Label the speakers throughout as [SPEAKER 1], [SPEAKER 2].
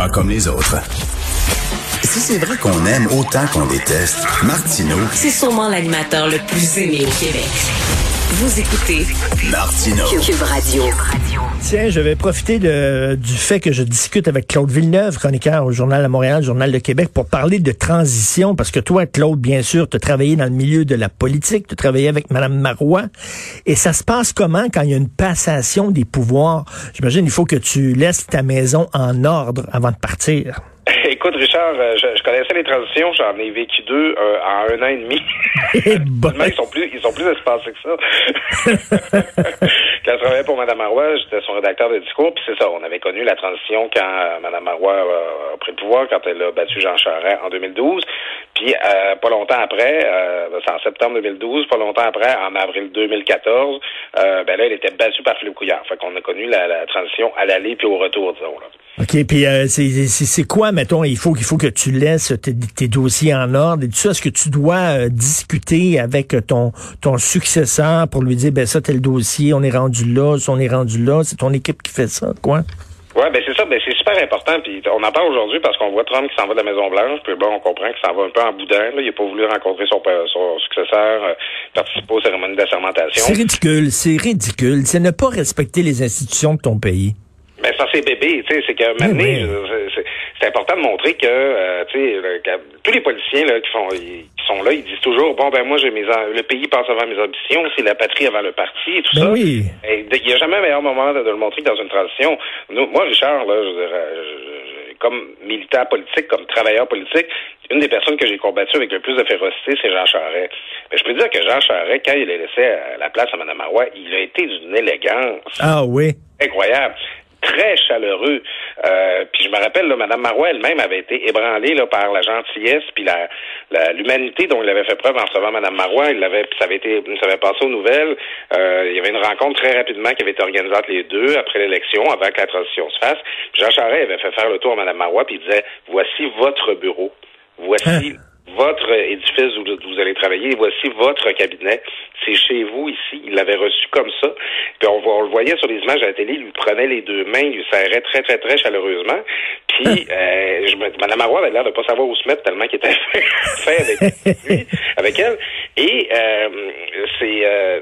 [SPEAKER 1] Pas comme les autres. Si c'est vrai qu'on aime autant qu'on déteste, Martineau,
[SPEAKER 2] C'est sûrement l'animateur le plus aimé au Québec. Vous écoutez
[SPEAKER 1] Martineau.
[SPEAKER 2] Cube Radio.
[SPEAKER 3] Tiens, je vais profiter de- du fait que je discute avec Claude Villeneuve, chroniqueur au Journal de Montréal, Journal de Québec, pour parler de transition, parce que toi, Claude, bien sûr, tu as travaillé dans le milieu de la politique, tu as travaillé avec Mme Marois, et ça se passe comment quand il y a une passation des pouvoirs? J'imagine, il faut que tu laisses ta maison en ordre avant de partir.
[SPEAKER 4] Écoute, Richard, euh, je, je connaissais les transitions, j'en ai vécu deux euh, en un an et demi.
[SPEAKER 3] Eh
[SPEAKER 4] ils sont plus, ils sont plus espacés que ça. quand je travaillais pour Mme Marois, j'étais son rédacteur de discours, puis c'est ça, on avait connu la transition quand euh, Mme Marois a pris le pouvoir, quand elle a battu Jean Charest en 2012. Puis euh, pas longtemps après, euh, c'est en septembre 2012, pas longtemps après, en avril 2014, euh, ben là, elle était battue par Philippe Couillard. Fait qu'on a connu la, la transition à l'aller puis au retour, disons. Là.
[SPEAKER 3] OK, puis euh, c'est quoi, mettons, il faut qu'il faut que tu laisses tes, tes dossiers en ordre? Et tout ça. Est-ce que tu dois euh, discuter avec ton ton successeur pour lui dire, ben ça, tel dossier, on est rendu là, on est rendu là, c'est ton équipe qui fait ça, quoi?
[SPEAKER 4] Ouais, ben c'est ça, ben c'est super important. Puis on en parle aujourd'hui parce qu'on voit Trump qui s'en va de la Maison Blanche. Puis bon, on comprend qu'il s'en va un peu en boudin. Là. Il a pas voulu rencontrer son, son successeur, euh, participer aux cérémonies d'assermentation.
[SPEAKER 3] C'est ridicule, c'est ridicule. C'est ne pas respecter les institutions de ton pays.
[SPEAKER 4] Ben ça c'est bébé, tu sais, c'est que maintenant,
[SPEAKER 3] oui.
[SPEAKER 4] je- c'est- important de montrer que, euh, tu sais, que tous les policiers là qui font, ils- qui sont là, ils disent toujours, bon ben moi j'ai mes, le pays passe avant mes ambitions, c'est la patrie avant le parti et tout
[SPEAKER 3] Ben
[SPEAKER 4] ça.
[SPEAKER 3] oui.
[SPEAKER 4] Et Il n'y a jamais un meilleur moment de, de le montrer que dans une transition. Nous, moi, Richard, là, je, je- je- comme militant politique, comme travailleur politique, une des personnes que j'ai combattu avec le plus de férocité, c'est Jean Charest. Mais je peux dire que Jean Charest, quand il a laissé la place à Mme Marois, il a été d'une élégance
[SPEAKER 3] Ah oui.
[SPEAKER 4] incroyable. Très chaleureux. Euh, puis je me rappelle, là, Mme Marois elle-même avait été ébranlée là, par la gentillesse puis la la- l'humanité dont il avait fait preuve en recevant Mme Marois. Il l'avait, puis ça avait été, ça avait passé aux nouvelles. Euh, il y avait une rencontre très rapidement qui avait été organisée entre les deux après l'élection, avant que la transition se fasse. Puis Jean Charest avait fait faire le tour à Mme Marois puis il disait voici votre bureau, voici votre édifice où vous allez travailler, voici votre cabinet. C'est chez vous ici. Il l'avait reçu comme ça. Puis on, le voyait sur les images à la télé, il lui prenait les deux mains, il lui serrait très, très, très chaleureusement. Puis euh, je me, Mme Marois avait l'air de pas savoir où se mettre tellement qu'il était fait avec lui, avec elle. Et euh, c'est euh,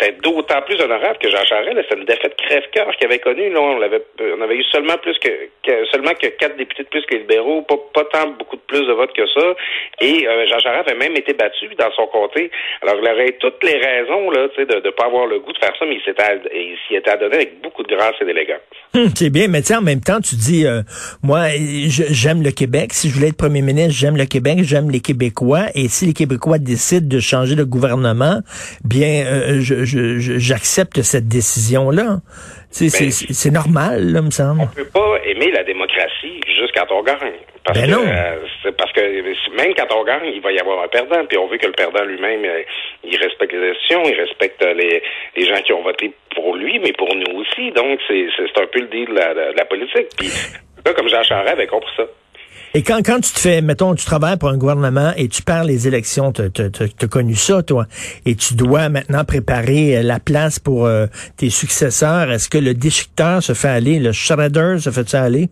[SPEAKER 4] c'est- d'autant plus honorable que Jean Charest, c'est une défaite crève-cœur qu'il avait connue. On l'avait on avait eu seulement plus que, que- seulement que quatre députés de plus que les libéraux, pas, pas tant beaucoup de plus de votes que ça. Et euh, Jean Charest avait même été battu dans son comté. Alors, il aurait toutes les raisons là, tu sais, de ne pas avoir le goût de faire ça, mais il s'y était adonné avec beaucoup de grâce et d'élégance.
[SPEAKER 3] Hum, c'est bien, mais en même temps, tu dis, euh, moi, j'aime le Québec. Si je voulais être premier ministre, j'aime le Québec, j'aime les Québécois. Et si les Québécois décident de changer de gouvernement, bien, euh, je- je- je- j'accepte cette décision-là.
[SPEAKER 4] Ben,
[SPEAKER 3] c'est- normal, là, me semble.
[SPEAKER 4] On peut pas aimer la démocratie juste quand on gagne. Parce
[SPEAKER 3] Ben
[SPEAKER 4] que,
[SPEAKER 3] non.
[SPEAKER 4] euh, c'est parce que même quand on gagne, il va y avoir un perdant. Puis on veut que le perdant lui-même, euh, il respecte les institutions, il respecte les, les gens qui ont voté pour lui, mais pour nous aussi. Donc c'est c'est un peu le deal de la, de la politique. Puis là, comme Jean Charest avait compris ça.
[SPEAKER 3] Et quand, quand tu te fais, mettons, tu travailles pour un gouvernement et tu perds les élections, tu as connu ça, toi, et tu dois maintenant préparer euh, la place pour euh, tes successeurs. Est-ce que le déchiqueteur se fait aller, le shredder se fait ça aller?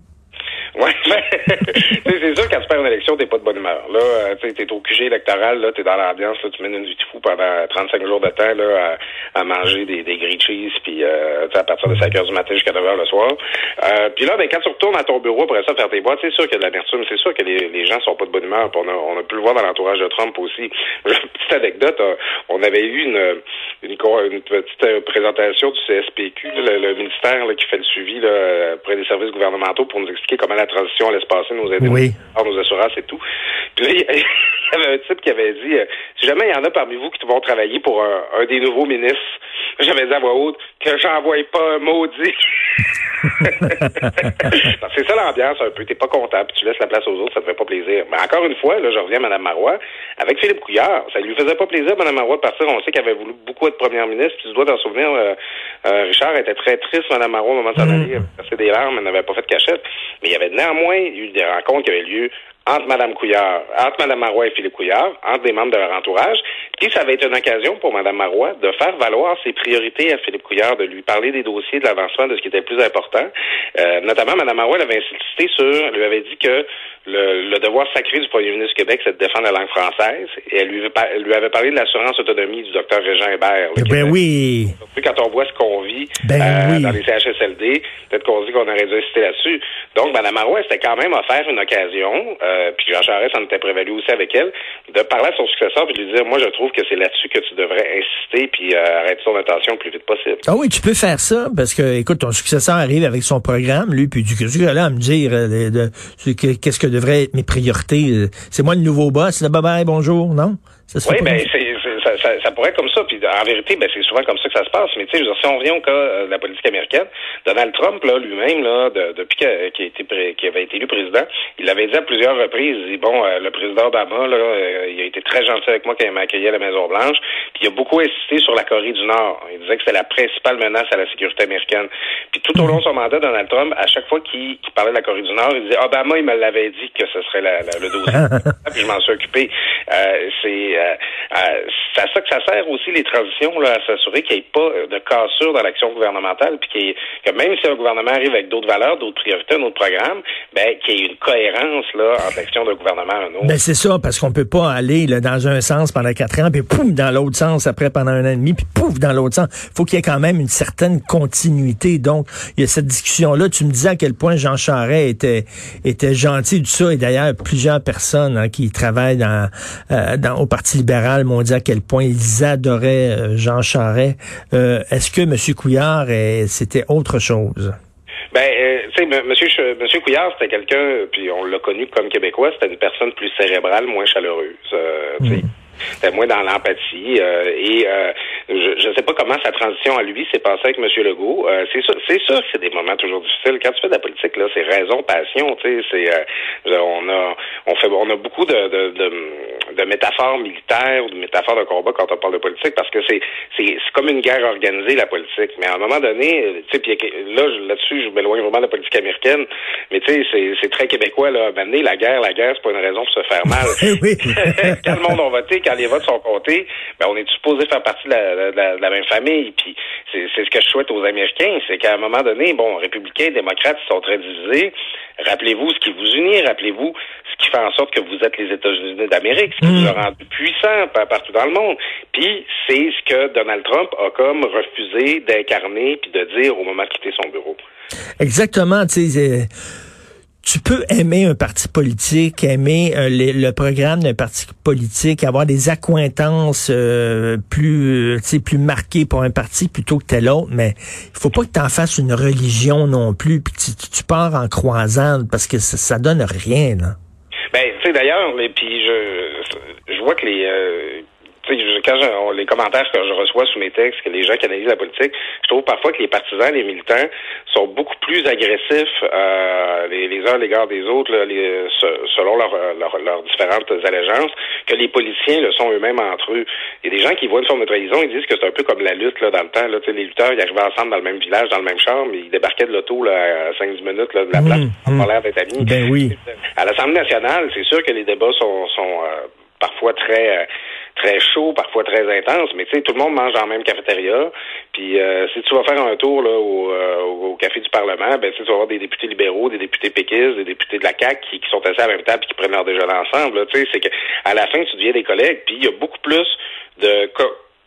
[SPEAKER 4] Ouais, mais c'est sûr quand tu perds une élection, t'es pas de bonne humeur. Là, euh, tu t'es au QG électoral, là, t'es dans l'ambiance, là, tu mènes une vie de fou pendant 35 jours de temps, là, à, manger des, des grilled cheese, puis euh, tu sais, à partir de 5 heures du matin jusqu'à 9 heures le soir. Euh, puis là, ben, quand tu retournes à ton bureau après ça faire tes boîtes, c'est sûr qu'il y a de l'amertume, c'est sûr que les, les gens sont pas de bonne humeur. On a, on a pu le voir dans l'entourage de Trump aussi. Petite anecdote, euh, on avait eu une, une, une petite euh, présentation du CSPQ, le, le ministère là, qui fait le suivi là, auprès des services gouvernementaux pour nous expliquer comment la transition allait se passer, nos aider,
[SPEAKER 3] Oui.
[SPEAKER 4] nos assurances et tout. Puis là, il y avait un type qui avait dit, euh, si jamais il y en a parmi vous qui vont travailler pour un, un des nouveaux ministres, j'avais dit à voix haute, que j'envoie pas un maudit. c'est ça l'ambiance un peu. T'es pas content, puis tu laisses la place aux autres, ça te fait pas plaisir. Mais encore une fois, là, je reviens à Mme Marois, avec Philippe Couillard, ça lui faisait pas plaisir, Mme Marois, de partir. On sait qu'elle avait voulu beaucoup être première ministre, puis tu dois t'en souvenir, euh, euh, Richard était très triste, Mme Marois, au moment de s'en aller, elle versé des larmes, elle n'avait pas fait de cachette. Mais il y avait néanmoins eu des rencontres qui avaient lieu entre Mme Couillard, entre Mme Marois et Philippe Couillard, entre des membres de leur entourage. Puis ça avait été une occasion pour Mme Marois de faire valoir ses priorités à Philippe Couillard, de lui parler des dossiers, de l'avancement, de ce qui était le plus important. Euh, notamment, Mme Marois avait insisté sur, lui avait dit que le, le, devoir sacré du premier ministre du Québec, c'est de défendre la langue française. Et elle lui, elle lui avait parlé de l'assurance autonomie du docteur Régent Hébert.
[SPEAKER 3] Eh ben oui.
[SPEAKER 4] Quand voit ce qu'on vit
[SPEAKER 3] ben
[SPEAKER 4] euh,
[SPEAKER 3] oui.
[SPEAKER 4] dans les CHSLD, peut-être qu'on dit qu'on aurait dû insister là-dessus. Donc, Mme Marois, c'était quand même offert une occasion, euh, puis Jean Charest en était prévalu aussi avec elle, de parler à son successeur puis de lui dire, moi, je trouve que c'est là-dessus que tu devrais insister puis euh, arrêter son attention le plus vite possible.
[SPEAKER 3] Ah oui, tu peux faire ça parce que, écoute, ton successeur arrive avec son programme, lui, puis du coup, là à me dire qu'est-ce que devraient être mes priorités. C'est moi le nouveau boss. Là, bye bye, bonjour, non?
[SPEAKER 4] Ça oui, ben c'est ça, ça, pourrait être comme ça. Puis en vérité, ben c'est souvent comme ça que ça se passe. Mais tu sais, si on revient au cas euh, de la politique américaine, Donald Trump là lui-même là, de, depuis qu'il a été qui avait été élu président, il avait dit à plusieurs reprises, il dit, bon, euh, le président Obama là, euh, il a été très gentil avec moi quand il m'a accueilli à la Maison Blanche. Puis il a beaucoup insisté sur la Corée du Nord. Il disait que c'était la principale menace à la sécurité américaine. Puis tout au long de son mandat, Donald Trump, à chaque fois qu'il parlait de la Corée du Nord, il disait Obama, il me l'avait dit que ce serait la, la, le dossier. puis je m'en suis occupé. Euh, c'est c'est à ça que ça sert aussi les transitions, là, à s'assurer qu'il n'y ait pas de cassure dans l'action gouvernementale, puis que même si un gouvernement arrive avec d'autres valeurs, d'autres priorités, un autre programme, ben, qu'il y ait une cohérence là, entre l'action d'un gouvernement et un autre.
[SPEAKER 3] Ben, c'est ça, parce qu'on peut pas aller là, dans un sens pendant quatre ans, puis pouf, dans l'autre sens après pendant un an et demi, puis pouf, dans l'autre sens. faut qu'il y ait quand même une certaine continuité. Donc, il y a cette discussion-là. Tu me disais à quel point Jean Charest était, était gentil, tout ça, et d'ailleurs, plusieurs personnes hein, qui travaillent euh, dans, au Parti libéral m'ont dit à quel point ils adoraient euh, Jean Charest. Euh, Est-ce que M. Couillard, c'était autre chose?
[SPEAKER 4] Ben, euh, tu sais, monsieur, monsieur Couillard, c'était quelqu'un, puis on l'a connu comme québécois, c'était une personne plus cérébrale, moins chaleureuse. Euh, mmh. C'était moins dans l'empathie. Euh, et euh, je ne sais pas comment sa transition à lui s'est passée avec M. Legault. Euh, c'est sûr, c'est sûr que c'est des moments toujours difficiles. Quand tu fais de la politique, là, c'est raison, passion. Tu sais, c'est on a on fait on a beaucoup de, de, de, de métaphores militaires ou de métaphores de combat quand on parle de politique parce que c'est c'est comme une guerre organisée la politique. Mais à un moment donné, tu sais, là là-dessus, je m'éloigne vraiment de la politique américaine. Mais tu sais, c'est c'est très québécois là. Maintenant, la guerre, la guerre, c'est pas une raison pour se faire mal. quand le monde a voté, quand les votes sont comptés, ben on est supposé faire partie de la, de la, de la même famille. Puis c'est ce que je souhaite aux Américains, c'est qu'à un moment donné, bon, républicains, démocrates sont très divisés. Rappelez-vous ce qui vous unit, rappelez-vous ce qui fait en sorte que vous êtes les États-Unis d'Amérique, ce qui vous a rendu puissant partout dans le monde. Puis c'est ce que Donald Trump a comme refusé d'incarner puis de dire au moment de quitter son bureau.
[SPEAKER 3] Exactement, tu sais tu peux aimer un parti politique, aimer euh, le, programme d'un parti politique, avoir des accointances euh, plus, euh, plus marquées pour un parti plutôt que tel autre, mais il faut pas que tu en fasses une religion non plus, puis tu, tu, pars en croisade parce que ça, ça donne rien. Là.
[SPEAKER 4] Ben, tu sais d'ailleurs, puis je vois que les quand les commentaires que je reçois sous mes textes, que les gens qui analysent la politique, je trouve parfois que les partisans, les militants, sont beaucoup plus agressifs euh, les, les, uns à l'égard des autres, là, les, selon leurs différentes allégeances, que les politiciens le sont eux-mêmes entre eux. Il y a des gens qui voient une forme de trahison, ils disent que c'est un peu comme la lutte là, dans le temps. Là, les lutteurs, ils arrivaient ensemble dans le même village, dans le même char, mais ils débarquaient de l'auto à 5-10 minutes là, de la place
[SPEAKER 3] pour
[SPEAKER 4] mmh, l'air d'être amis.
[SPEAKER 3] Ben oui.
[SPEAKER 4] À l'Assemblée nationale, c'est sûr que les débats sont, sont euh, parfois très... Euh, très chaud, parfois très intense, mais tu sais, tout le monde mange la même cafétéria. Puis euh, si tu vas faire un tour là, au, euh, au café du Parlement, ben tu vas avoir des députés libéraux, des députés péquistes, des députés de la CAQ qui, qui sont assis à la même table et qui prennent leur déjeuner ensemble. Tu sais, c'est que à la fin, tu deviens des collègues, puis il y a beaucoup plus de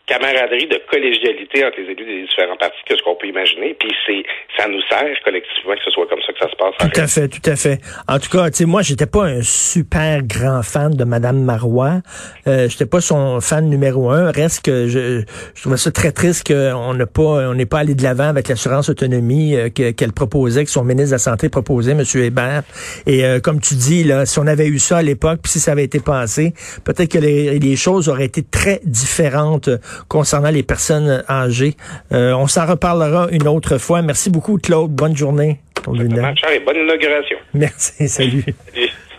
[SPEAKER 4] camaraderie, de collégialité entre les élus des différents partis que ce qu'on peut imaginer. Puis c'est ça nous sert collectivement que ce soit comme ça que ça se passe.
[SPEAKER 3] Tout à fait, tout à fait. En tout cas, tu sais, moi, j'étais pas un super grand fan de Madame Marois. Euh, j'étais pas son fan numéro un. Reste que je, je trouvais ça très triste qu'on n'a pas, on n'est pas allé de l'avant avec l'assurance autonomie euh, qu'elle proposait, que son ministre de la Santé proposait, M. Hébert. Et euh, comme tu dis, là, si on avait eu ça à l'époque, puis si ça avait été passé, peut-être que les, les choses auraient été très différentes concernant les personnes âgées. Euh, on s'en reparlera une autre fois. Merci beaucoup, Claude. Bonne journée.
[SPEAKER 4] Bonne inauguration.
[SPEAKER 3] Merci. Salut.
[SPEAKER 4] salut.